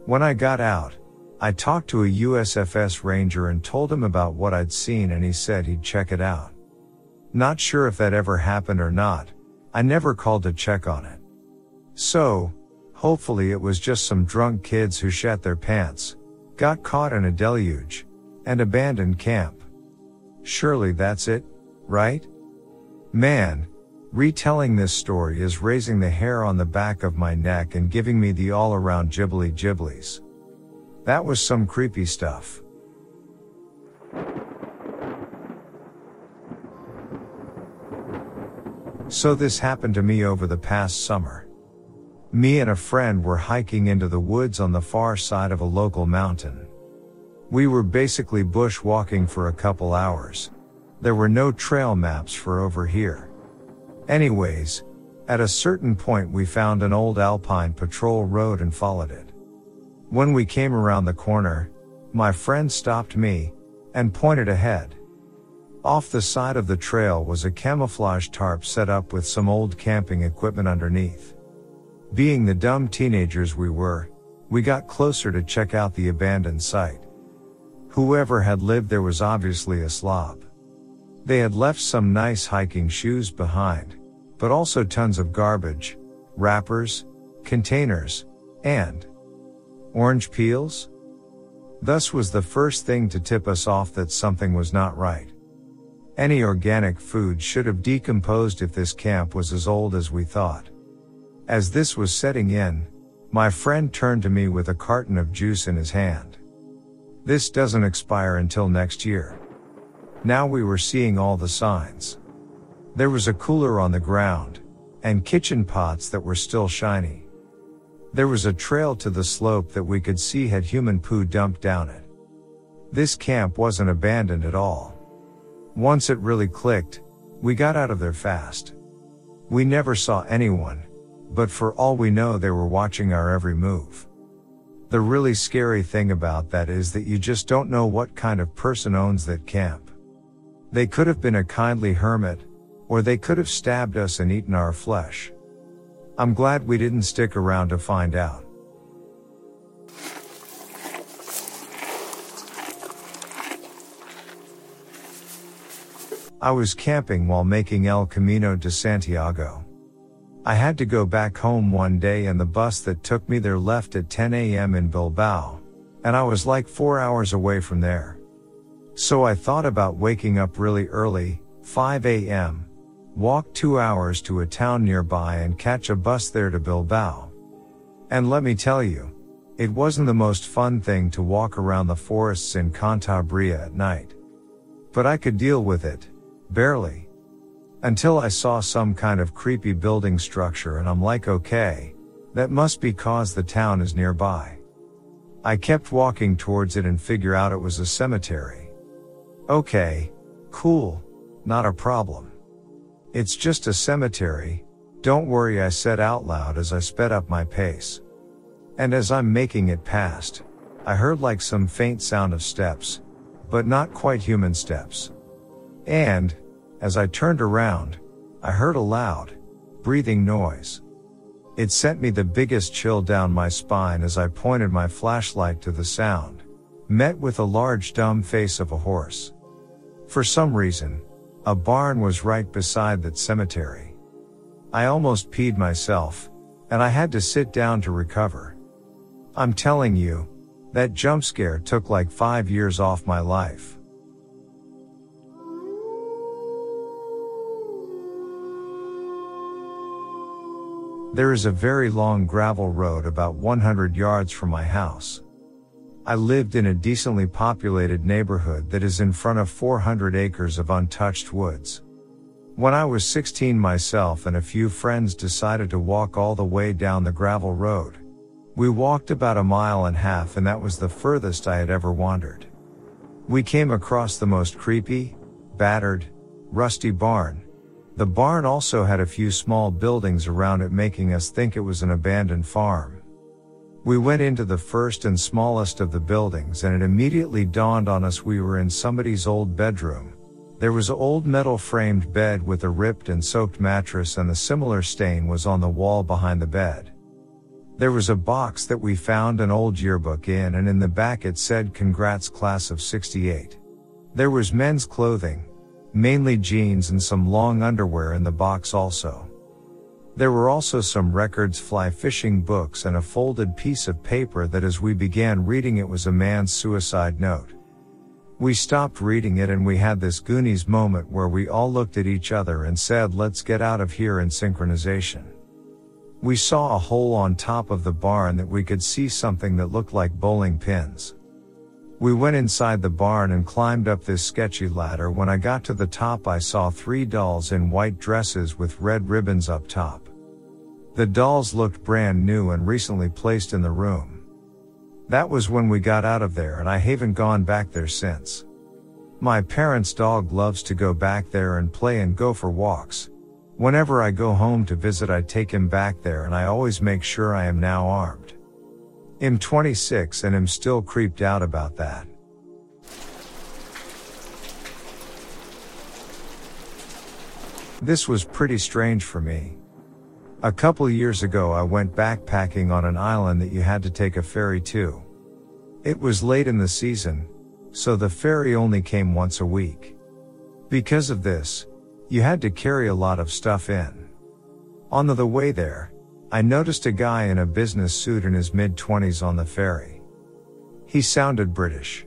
When I got out, I talked to a USFS ranger and told him about what I'd seen and he said he'd check it out. Not sure if that ever happened or not. I never called to check on it. So, hopefully it was just some drunk kids who shat their pants, got caught in a deluge, and abandoned camp. Surely that's it, right? Man, retelling this story is raising the hair on the back of my neck and giving me the all around jibbly jibblies. That was some creepy stuff. So this happened to me over the past summer. Me and a friend were hiking into the woods on the far side of a local mountain. We were basically bushwalking for a couple hours. There were no trail maps for over here. Anyways, at a certain point we found an old alpine patrol road and followed it. When we came around the corner, my friend stopped me and pointed ahead. Off the side of the trail was a camouflage tarp set up with some old camping equipment underneath. Being the dumb teenagers we were, we got closer to check out the abandoned site. Whoever had lived there was obviously a slob. They had left some nice hiking shoes behind, but also tons of garbage, wrappers, containers, and orange peels? Thus was the first thing to tip us off that something was not right. Any organic food should have decomposed if this camp was as old as we thought. As this was setting in, my friend turned to me with a carton of juice in his hand. This doesn't expire until next year. Now we were seeing all the signs. There was a cooler on the ground, and kitchen pots that were still shiny. There was a trail to the slope that we could see had human poo dumped down it. This camp wasn't abandoned at all. Once it really clicked, we got out of there fast. We never saw anyone, but for all we know they were watching our every move. The really scary thing about that is that you just don't know what kind of person owns that camp. They could have been a kindly hermit, or they could have stabbed us and eaten our flesh. I'm glad we didn't stick around to find out. I was camping while making El Camino de Santiago. I had to go back home one day and the bus that took me there left at 10 a.m. in Bilbao, and I was like four hours away from there. So I thought about waking up really early, 5 a.m., walk two hours to a town nearby and catch a bus there to Bilbao. And let me tell you, it wasn't the most fun thing to walk around the forests in Cantabria at night. But I could deal with it, barely. Until I saw some kind of creepy building structure and I'm like okay, that must be cause the town is nearby. I kept walking towards it and figure out it was a cemetery. Okay, cool, not a problem. It's just a cemetery, don't worry I said out loud as I sped up my pace. And as I'm making it past, I heard like some faint sound of steps, but not quite human steps. And, as I turned around, I heard a loud, breathing noise. It sent me the biggest chill down my spine as I pointed my flashlight to the sound, met with a large dumb face of a horse. For some reason, a barn was right beside that cemetery. I almost peed myself, and I had to sit down to recover. I'm telling you, that jump scare took like five years off my life. There is a very long gravel road about 100 yards from my house. I lived in a decently populated neighborhood that is in front of 400 acres of untouched woods. When I was 16 myself and a few friends decided to walk all the way down the gravel road. We walked about a mile and a half and that was the furthest I had ever wandered. We came across the most creepy, battered, rusty barn. The barn also had a few small buildings around it making us think it was an abandoned farm. We went into the first and smallest of the buildings and it immediately dawned on us we were in somebody's old bedroom. There was an old metal framed bed with a ripped and soaked mattress and a similar stain was on the wall behind the bed. There was a box that we found an old yearbook in and in the back it said congrats class of 68. There was men's clothing, mainly jeans and some long underwear in the box also. There were also some records fly fishing books and a folded piece of paper that as we began reading it was a man's suicide note. We stopped reading it and we had this Goonies moment where we all looked at each other and said let's get out of here in synchronization. We saw a hole on top of the barn that we could see something that looked like bowling pins. We went inside the barn and climbed up this sketchy ladder. When I got to the top, I saw three dolls in white dresses with red ribbons up top. The dolls looked brand new and recently placed in the room. That was when we got out of there and I haven't gone back there since. My parents' dog loves to go back there and play and go for walks. Whenever I go home to visit, I take him back there and I always make sure I am now armed. I'm 26 and am still creeped out about that. This was pretty strange for me. A couple years ago I went backpacking on an island that you had to take a ferry to. It was late in the season, so the ferry only came once a week. Because of this, you had to carry a lot of stuff in. On the, way there, I noticed a guy in a business suit in his mid 20s on the ferry. He sounded British.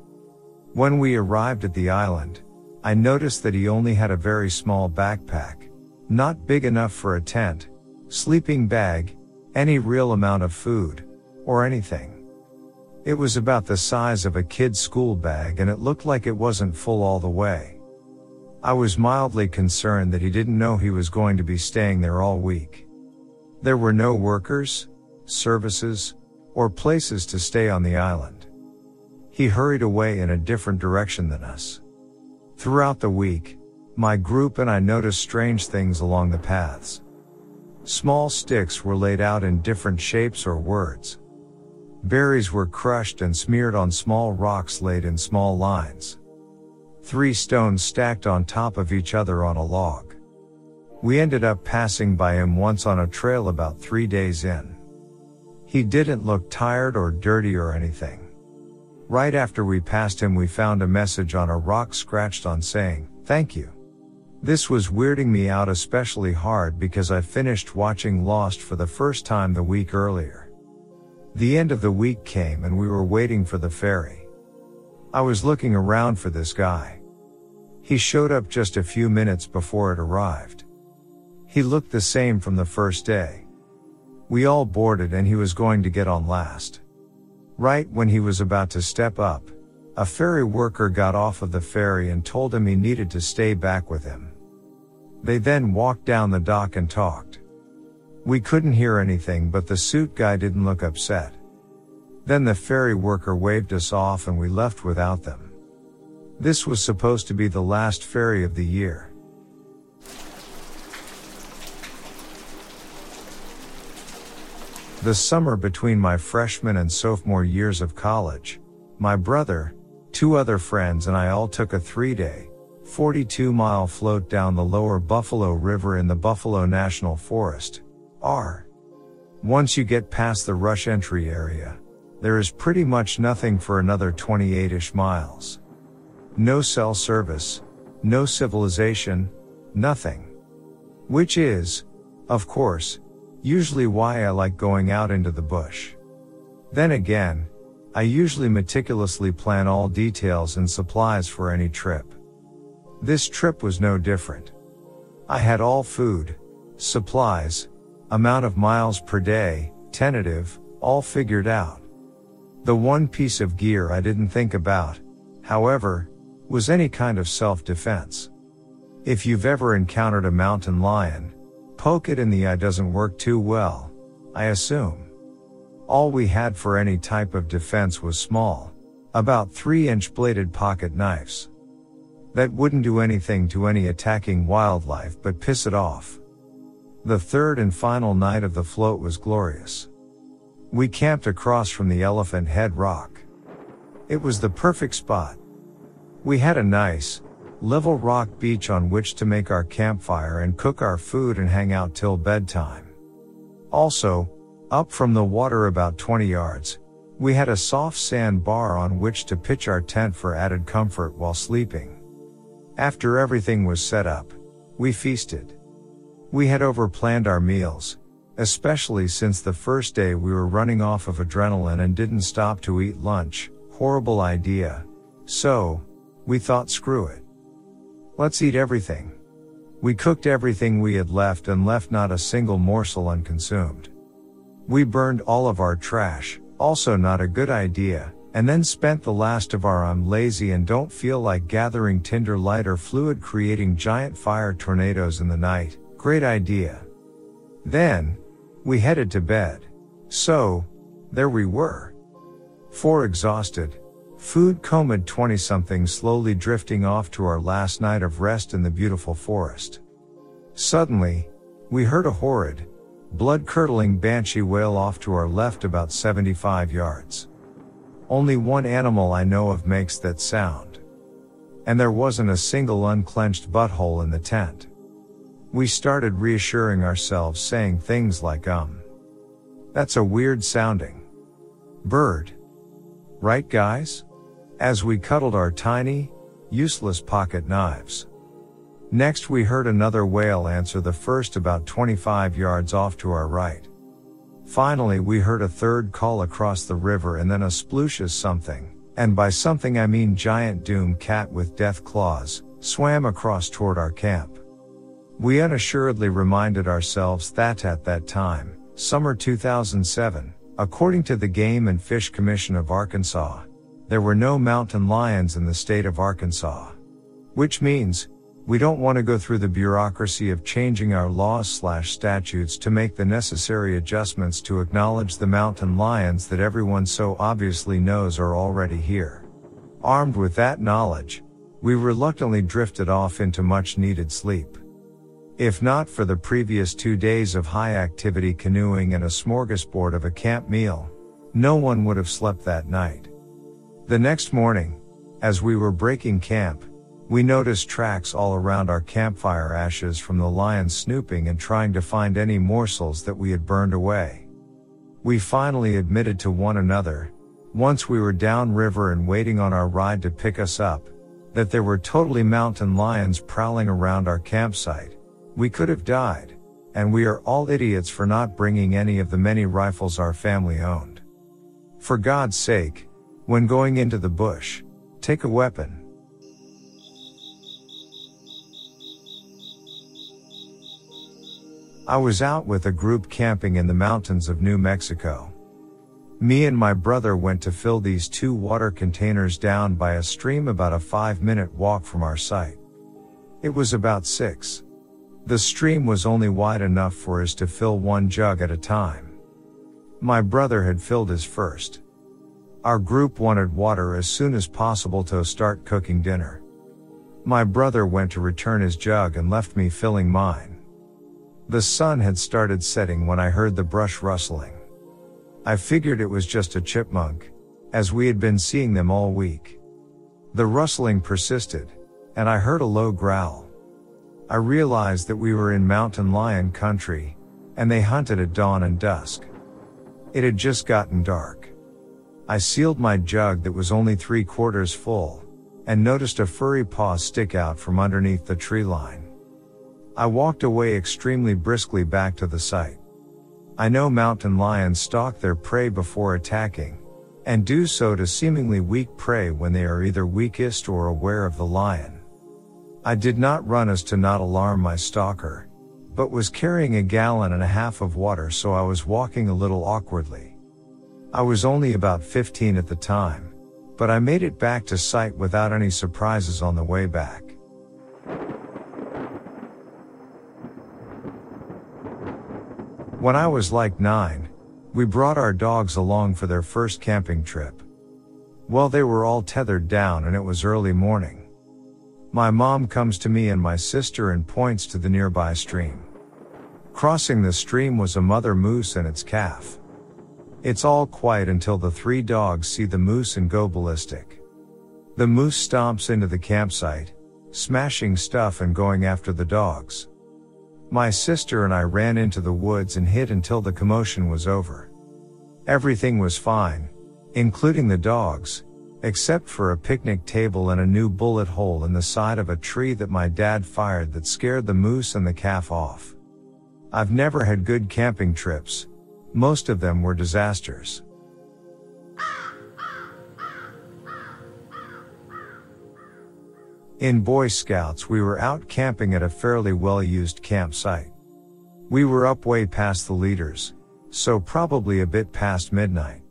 When we arrived at the island, I noticed that he only had a very small backpack, not big enough for a tent, sleeping bag, any real amount of food, or anything. It was about the size of a kid's school bag and it looked like it wasn't full all the way. I was mildly concerned that he didn't know he was going to be staying there all week. There were no workers, services, or places to stay on the island. He hurried away in a different direction than us. Throughout the week, my group and I noticed strange things along the paths. Small sticks were laid out in different shapes or words. Berries were crushed and smeared on small rocks laid in small lines. Three stones stacked on top of each other on a log. We ended up passing by him once on a trail about three days in. He didn't look tired or dirty or anything. Right after we passed him we found a message on a rock scratched on saying, thank you. This was weirding me out especially hard because I finished watching Lost for the first time the week earlier. The end of the week came and we were waiting for the ferry. I was looking around for this guy. He showed up just a few minutes before it arrived. He looked the same from the first day. We all boarded and he was going to get on last. Right when he was about to step up, a ferry worker got off of the ferry and told him he needed to stay back with him. They then walked down the dock and talked. We couldn't hear anything but the suit guy didn't look upset. Then the ferry worker waved us off and we left without them. This was supposed to be the last ferry of the year. The summer between my freshman and sophomore years of college, my brother, two other friends and I all took a three day, 42 mile float down the lower Buffalo River in the Buffalo National Forest. R. Once you get past the rush entry area, there is pretty much nothing for another 28ish miles. No cell service, no civilization, nothing. Which is, of course, usually why I like going out into the bush. Then again, I usually meticulously plan all details and supplies for any trip. This trip was no different. I had all food, supplies, amount of miles per day, tentative, all figured out. The one piece of gear I didn't think about, however, was any kind of self-defense. If you've ever encountered a mountain lion, poke it in the eye doesn't work too well, I assume. All we had for any type of defense was small, about 3 inch bladed pocket knives. That wouldn't do anything to any attacking wildlife but piss it off. The third and final night of the float was glorious. We camped across from the Elephant Head Rock. It was the perfect spot. We had a nice, level rock beach on which to make our campfire and cook our food and hang out till bedtime. Also, up from the water about 20 yards, we had a soft sand bar on which to pitch our tent for added comfort while sleeping. After everything was set up, we feasted. We had overplanned our meals, especially since the first day we were running off of adrenaline and didn't stop to eat lunch. Horrible idea. So, we thought screw it. Let's eat everything. We cooked everything we had left and left not a single morsel unconsumed. We burned all of our trash, also not a good idea, and then spent the last of our I'm lazy and don't feel like gathering tinder light or fluid creating giant fire tornadoes in the night. Great idea. Then, we headed to bed. So, there we were. Four exhausted, food comed 20 something slowly drifting off to our last night of rest in the beautiful forest. Suddenly, we heard a horrid, blood curdling banshee wail off to our left about 75 yards. Only one animal I know of makes that sound. And there wasn't a single unclenched butthole in the tent. We started reassuring ourselves saying things like um. That's a weird sounding. Bird. Right guys? As we cuddled our tiny, useless pocket knives. Next we heard another wail answer the first about 25 yards off to our right. Finally we heard a third call across the river and then a splooshes something, and by something I mean giant doom cat with death claws, swam across toward our camp. We unassuredly reminded ourselves that at that time, summer 2007, according to the Game and Fish Commission of Arkansas, there were no mountain lions in the state of Arkansas. Which means, we don't want to go through the bureaucracy of changing our laws slash statutes to make the necessary adjustments to acknowledge the mountain lions that everyone so obviously knows are already here. Armed with that knowledge, we reluctantly drifted off into much needed sleep. If not for the previous two days of high activity canoeing and a smorgasbord of a camp meal, no one would have slept that night. The next morning, as we were breaking camp, we noticed tracks all around our campfire ashes from the lions snooping and trying to find any morsels that we had burned away. We finally admitted to one another, once we were downriver and waiting on our ride to pick us up, that there were totally mountain lions prowling around our campsite. We could have died, and we are all idiots for not bringing any of the many rifles our family owned. For God's sake, when going into the bush, take a weapon. I was out with a group camping in the mountains of New Mexico. Me and my brother went to fill these two water containers down by a stream about a five minute walk from our site. It was about six. The stream was only wide enough for us to fill one jug at a time. My brother had filled his first. Our group wanted water as soon as possible to start cooking dinner. My brother went to return his jug and left me filling mine. The sun had started setting when I heard the brush rustling. I figured it was just a chipmunk, as we had been seeing them all week. The rustling persisted, and I heard a low growl. I realized that we were in mountain lion country, and they hunted at dawn and dusk. It had just gotten dark. I sealed my jug that was only three quarters full, and noticed a furry paw stick out from underneath the tree line. I walked away extremely briskly back to the site. I know mountain lions stalk their prey before attacking, and do so to seemingly weak prey when they are either weakest or aware of the lion. I did not run as to not alarm my stalker, but was carrying a gallon and a half of water so I was walking a little awkwardly. I was only about 15 at the time, but I made it back to site without any surprises on the way back. When I was like nine, we brought our dogs along for their first camping trip. Well, they were all tethered down and it was early morning. My mom comes to me and my sister and points to the nearby stream. Crossing the stream was a mother moose and its calf. It's all quiet until the three dogs see the moose and go ballistic. The moose stomps into the campsite, smashing stuff and going after the dogs. My sister and I ran into the woods and hid until the commotion was over. Everything was fine, including the dogs, except for a picnic table and a new bullet hole in the side of a tree that my dad fired that scared the moose and the calf off. I've never had good camping trips. Most of them were disasters. In Boy Scouts, we were out camping at a fairly well used campsite. We were up way past the leaders, so probably a bit past midnight.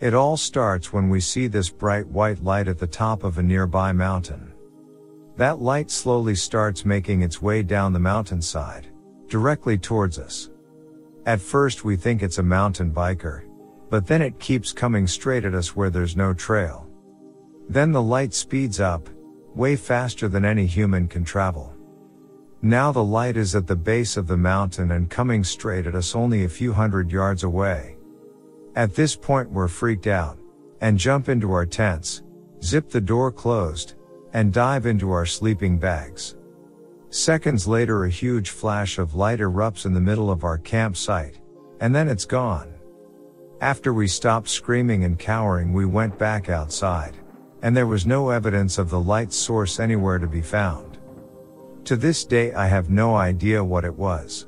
It all starts when we see this bright white light at the top of a nearby mountain. That light slowly starts making its way down the mountainside directly towards us. At first we think it's a mountain biker, but then it keeps coming straight at us where there's no trail. Then the light speeds up, way faster than any human can travel. Now the light is at the base of the mountain and coming straight at us only a few hundred yards away. At this point we're freaked out, and jump into our tents, zip the door closed, and dive into our sleeping bags. Seconds later a huge flash of light erupts in the middle of our campsite, and then it's gone. After we stopped screaming and cowering we went back outside, and there was no evidence of the light source anywhere to be found. To this day I have no idea what it was.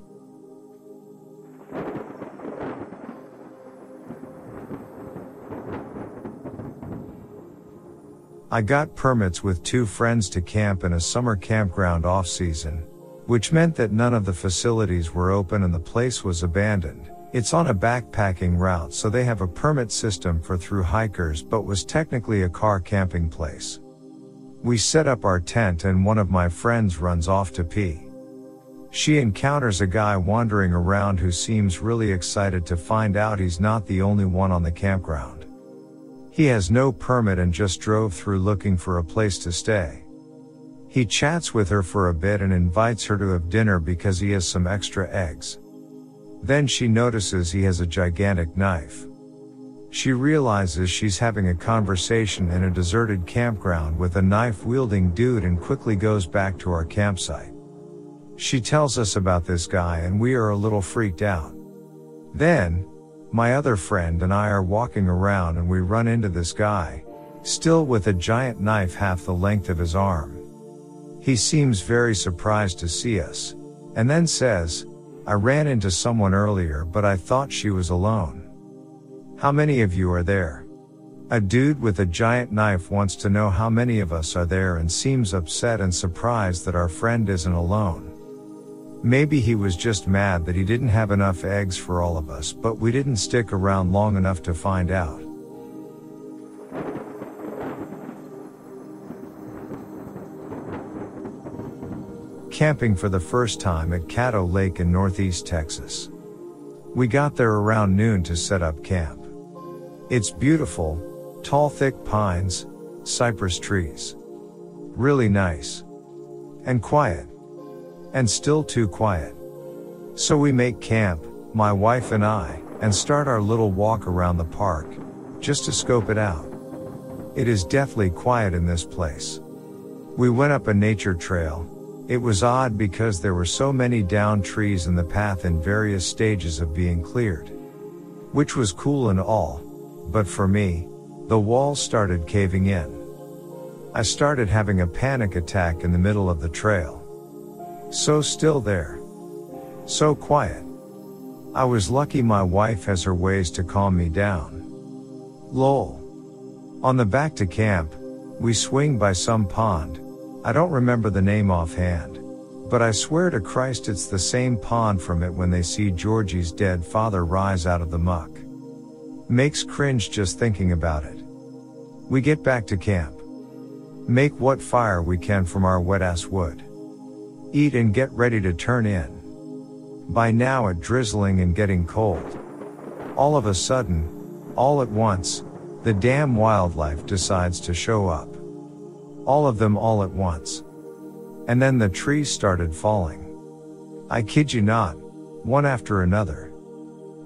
I got permits with two friends to camp in a summer campground off season, which meant that none of the facilities were open and the place was abandoned. It's on a backpacking route so they have a permit system for through hikers but was technically a car camping place. We set up our tent and one of my friends runs off to pee. She encounters a guy wandering around who seems really excited to find out he's not the only one on the campground. He has no permit and just drove through looking for a place to stay. He chats with her for a bit and invites her to have dinner because he has some extra eggs. Then she notices he has a gigantic knife. She realizes she's having a conversation in a deserted campground with a knife wielding dude and quickly goes back to our campsite. She tells us about this guy and we are a little freaked out. Then, my other friend and I are walking around and we run into this guy, still with a giant knife half the length of his arm. He seems very surprised to see us, and then says, I ran into someone earlier but I thought she was alone. How many of you are there? A dude with a giant knife wants to know how many of us are there and seems upset and surprised that our friend isn't alone. Maybe he was just mad that he didn't have enough eggs for all of us, but we didn't stick around long enough to find out. Camping for the first time at Caddo Lake in northeast Texas. We got there around noon to set up camp. It's beautiful, tall thick pines, cypress trees. Really nice. And quiet and still too quiet. So we make camp, my wife and I, and start our little walk around the park, just to scope it out. It is deathly quiet in this place. We went up a nature trail. It was odd because there were so many down trees in the path in various stages of being cleared. Which was cool and all, but for me, the walls started caving in. I started having a panic attack in the middle of the trail. So still there. So quiet. I was lucky my wife has her ways to calm me down. Lol. On the back to camp, we swing by some pond. I don't remember the name offhand, But I swear to Christ it's the same pond from it when they see Georgie's dead father rise out of the muck. Makes cringe just thinking about it. We get back to camp. Make what fire we can from our wet ass wood. Eat and get ready to turn in. By now it drizzling and getting cold. All of a sudden, all at once, the damn wildlife decides to show up. All of them all at once. And then the trees started falling. I kid you not, one after another.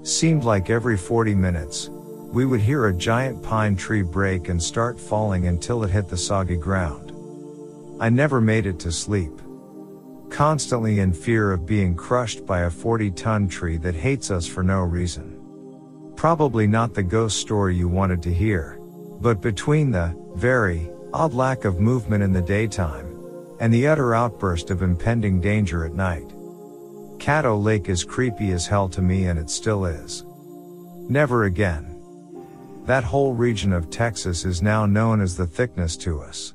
Seemed like every 40 minutes, we would hear a giant pine tree break and start falling until it hit the soggy ground. I never made it to sleep. Constantly in fear of being crushed by a 40 ton tree that hates us for no reason. Probably not the ghost story you wanted to hear. But between the, very, odd lack of movement in the daytime, and the utter outburst of impending danger at night. Caddo Lake is creepy as hell to me and it still is. Never again. That whole region of Texas is now known as the thickness to us.